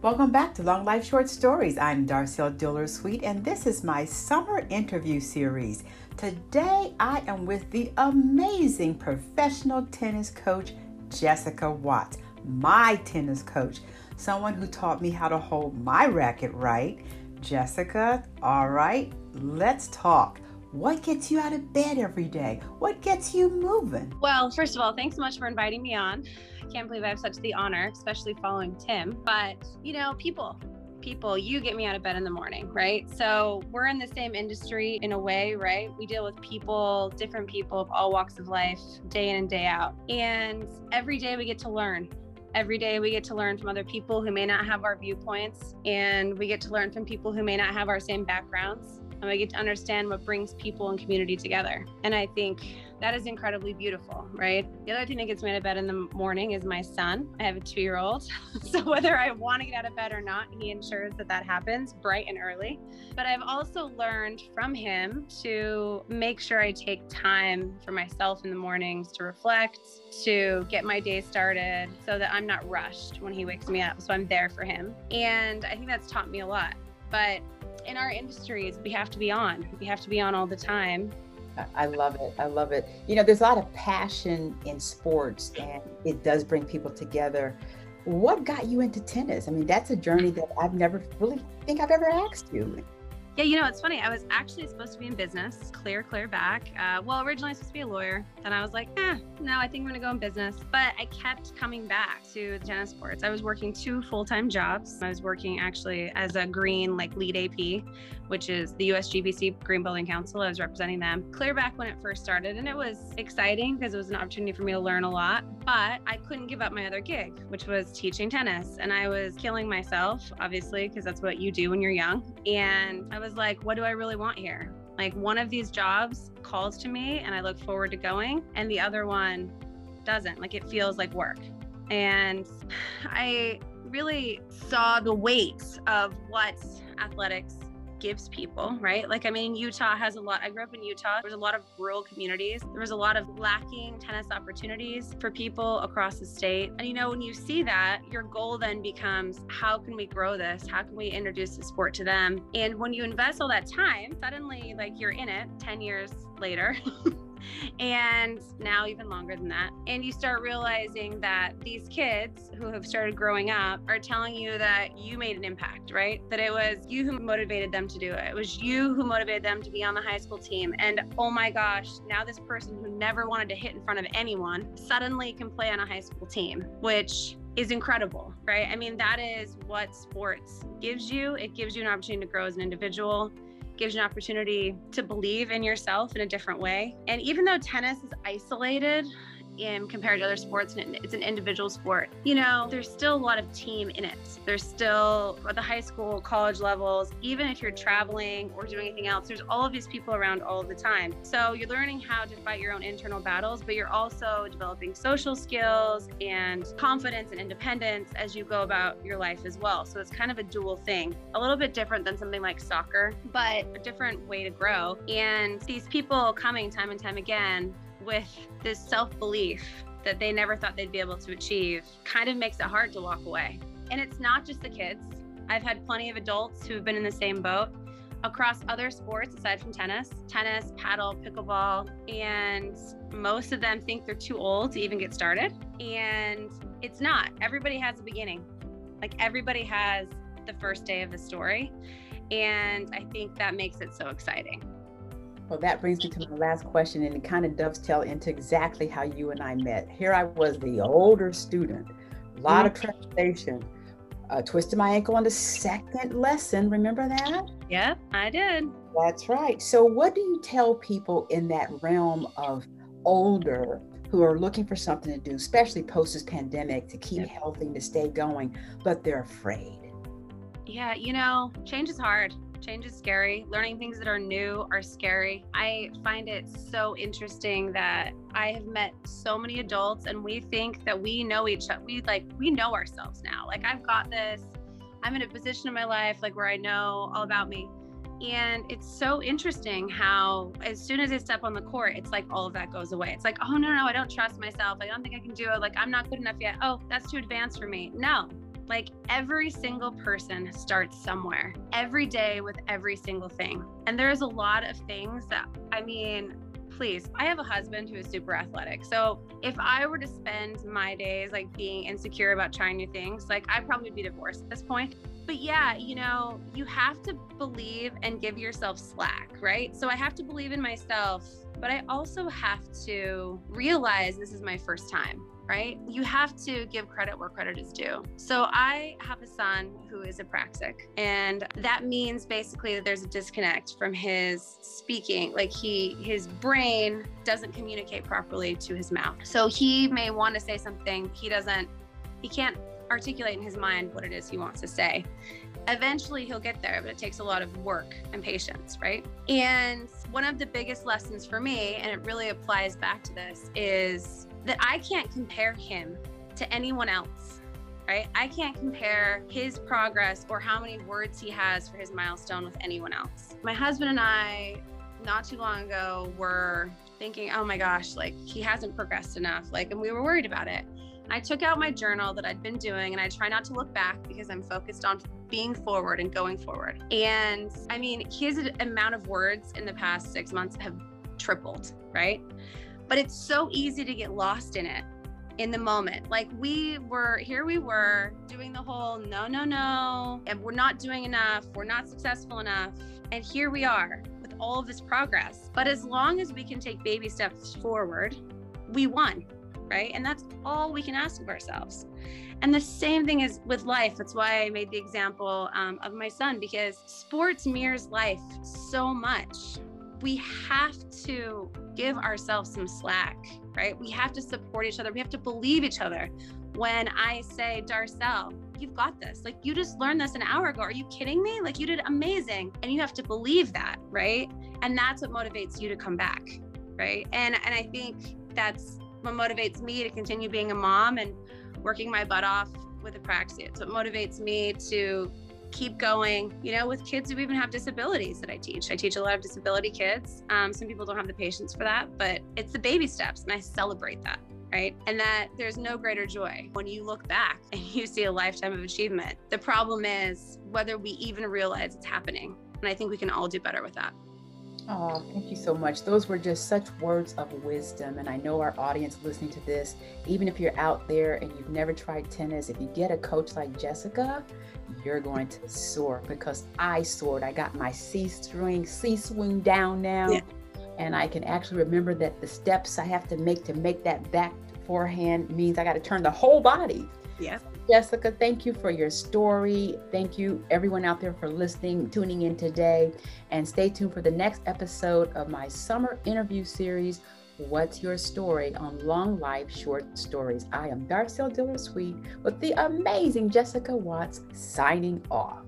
Welcome back to Long Life Short Stories. I'm Darcel Dillard Suite, and this is my summer interview series. Today, I am with the amazing professional tennis coach, Jessica Watts, my tennis coach, someone who taught me how to hold my racket right. Jessica, all right, let's talk. What gets you out of bed every day? What gets you moving? Well, first of all, thanks so much for inviting me on I can't believe I have such the honor, especially following Tim. But, you know, people, people, you get me out of bed in the morning, right? So we're in the same industry in a way, right? We deal with people, different people of all walks of life, day in and day out. And every day we get to learn. Every day we get to learn from other people who may not have our viewpoints, and we get to learn from people who may not have our same backgrounds. And we get to understand what brings people and community together. And I think that is incredibly beautiful, right? The other thing that gets me out of bed in the morning is my son. I have a two year old. so whether I want to get out of bed or not, he ensures that that happens bright and early. But I've also learned from him to make sure I take time for myself in the mornings to reflect, to get my day started so that I'm not rushed when he wakes me up. So I'm there for him. And I think that's taught me a lot. But in our industries, we have to be on. We have to be on all the time. I love it. I love it. You know, there's a lot of passion in sports and it does bring people together. What got you into tennis? I mean, that's a journey that I've never really think I've ever asked you. Yeah, you know, it's funny. I was actually supposed to be in business, clear, clear back. Uh, well, originally I was supposed to be a lawyer. Then I was like, eh, no, I think I'm going to go in business. But I kept coming back to tennis sports. I was working two full time jobs. I was working actually as a green, like LEED AP, which is the USGBC Green Building Council. I was representing them clear back when it first started. And it was exciting because it was an opportunity for me to learn a lot. But I couldn't give up my other gig, which was teaching tennis. And I was killing myself, obviously, because that's what you do when you're young. And I was was like, what do I really want here? Like one of these jobs calls to me and I look forward to going, and the other one doesn't. Like it feels like work. And I really saw the weight of what athletics gives people, right? Like, I mean, Utah has a lot. I grew up in Utah. There's a lot of rural communities. There was a lot of lacking tennis opportunities for people across the state. And, you know, when you see that, your goal then becomes how can we grow this? How can we introduce the sport to them? And when you invest all that time, suddenly, like, you're in it 10 years later. and now even longer than that. And you start realizing that these kids who have started growing up are telling you that you made an impact, right? That it was you who motivated them to do it. It was you who motivated them to be on the high school team. And oh my gosh, now this person who never wanted to hit in front of anyone suddenly can play on a high school team, which is incredible, right? I mean, that is what sports gives you. It gives you an opportunity to grow as an individual gives you an opportunity to believe in yourself in a different way. And even though tennis is isolated, in compared to other sports and it's an individual sport. You know there's still a lot of team in it. There's still at the high school college levels even if you're traveling or doing anything else there's all of these people around all the time. So you're learning how to fight your own internal battles but you're also developing social skills and confidence and independence as you go about your life as well. So it's kind of a dual thing a little bit different than something like soccer but a different way to grow. And these people coming time and time again with this self belief that they never thought they'd be able to achieve kind of makes it hard to walk away. And it's not just the kids. I've had plenty of adults who have been in the same boat across other sports aside from tennis tennis, paddle, pickleball. And most of them think they're too old to even get started. And it's not. Everybody has a beginning. Like everybody has the first day of the story. And I think that makes it so exciting. Well, that brings me to my last question, and it kind of dovetail into exactly how you and I met. Here I was, the older student, a lot mm-hmm. of trepidation, uh, twisted my ankle on the second lesson. Remember that? Yeah, I did. That's right. So, what do you tell people in that realm of older who are looking for something to do, especially post this pandemic, to keep healthy, to stay going, but they're afraid? Yeah, you know, change is hard. Change is scary. Learning things that are new are scary. I find it so interesting that I have met so many adults and we think that we know each other. We like, we know ourselves now. Like, I've got this. I'm in a position in my life like where I know all about me. And it's so interesting how, as soon as I step on the court, it's like all of that goes away. It's like, oh, no, no, I don't trust myself. I don't think I can do it. Like, I'm not good enough yet. Oh, that's too advanced for me. No, Like every single person starts somewhere every day with every single thing. And there's a lot of things that, I mean, please, I have a husband who is super athletic. So if I were to spend my days like being insecure about trying new things, like I'd probably be divorced at this point. But yeah, you know, you have to believe and give yourself slack, right? So I have to believe in myself, but I also have to realize this is my first time right? You have to give credit where credit is due. So I have a son who is apraxic, and that means basically that there's a disconnect from his speaking. Like he his brain doesn't communicate properly to his mouth. So he may want to say something, he doesn't he can't articulate in his mind what it is he wants to say. Eventually he'll get there, but it takes a lot of work and patience, right? And one of the biggest lessons for me, and it really applies back to this, is that I can't compare him to anyone else, right? I can't compare his progress or how many words he has for his milestone with anyone else. My husband and I, not too long ago, were thinking, oh my gosh, like he hasn't progressed enough. Like, and we were worried about it. I took out my journal that I'd been doing and I try not to look back because I'm focused on being forward and going forward. And I mean, his amount of words in the past six months have tripled, right? But it's so easy to get lost in it in the moment. Like we were here, we were doing the whole no, no, no, and we're not doing enough, we're not successful enough. And here we are with all of this progress. But as long as we can take baby steps forward, we won, right? And that's all we can ask of ourselves. And the same thing is with life. That's why I made the example um, of my son because sports mirrors life so much we have to give ourselves some slack, right? We have to support each other. We have to believe each other. When I say, Darcel, you've got this. Like you just learned this an hour ago. Are you kidding me? Like you did amazing. And you have to believe that, right? And that's what motivates you to come back, right? And and I think that's what motivates me to continue being a mom and working my butt off with apraxia. It's what motivates me to keep going, you know, with kids who even have disabilities that I teach. I teach a lot of disability kids. Um, some people don't have the patience for that, but it's the baby steps, and I celebrate that. Right. And that there's no greater joy when you look back and you see a lifetime of achievement. The problem is whether we even realize it's happening. And I think we can all do better with that. Oh, thank you so much. Those were just such words of wisdom. And I know our audience listening to this, even if you're out there and you've never tried tennis, if you get a coach like Jessica, you're going to soar because I soared. I got my C string, C swing down now. Yeah. And I can actually remember that the steps I have to make to make that back forehand means I got to turn the whole body. Yeah. Jessica, thank you for your story. Thank you, everyone out there, for listening, tuning in today. And stay tuned for the next episode of my summer interview series, What's Your Story on Long Life Short Stories. I am Darcel Dillard Suite with the amazing Jessica Watts signing off.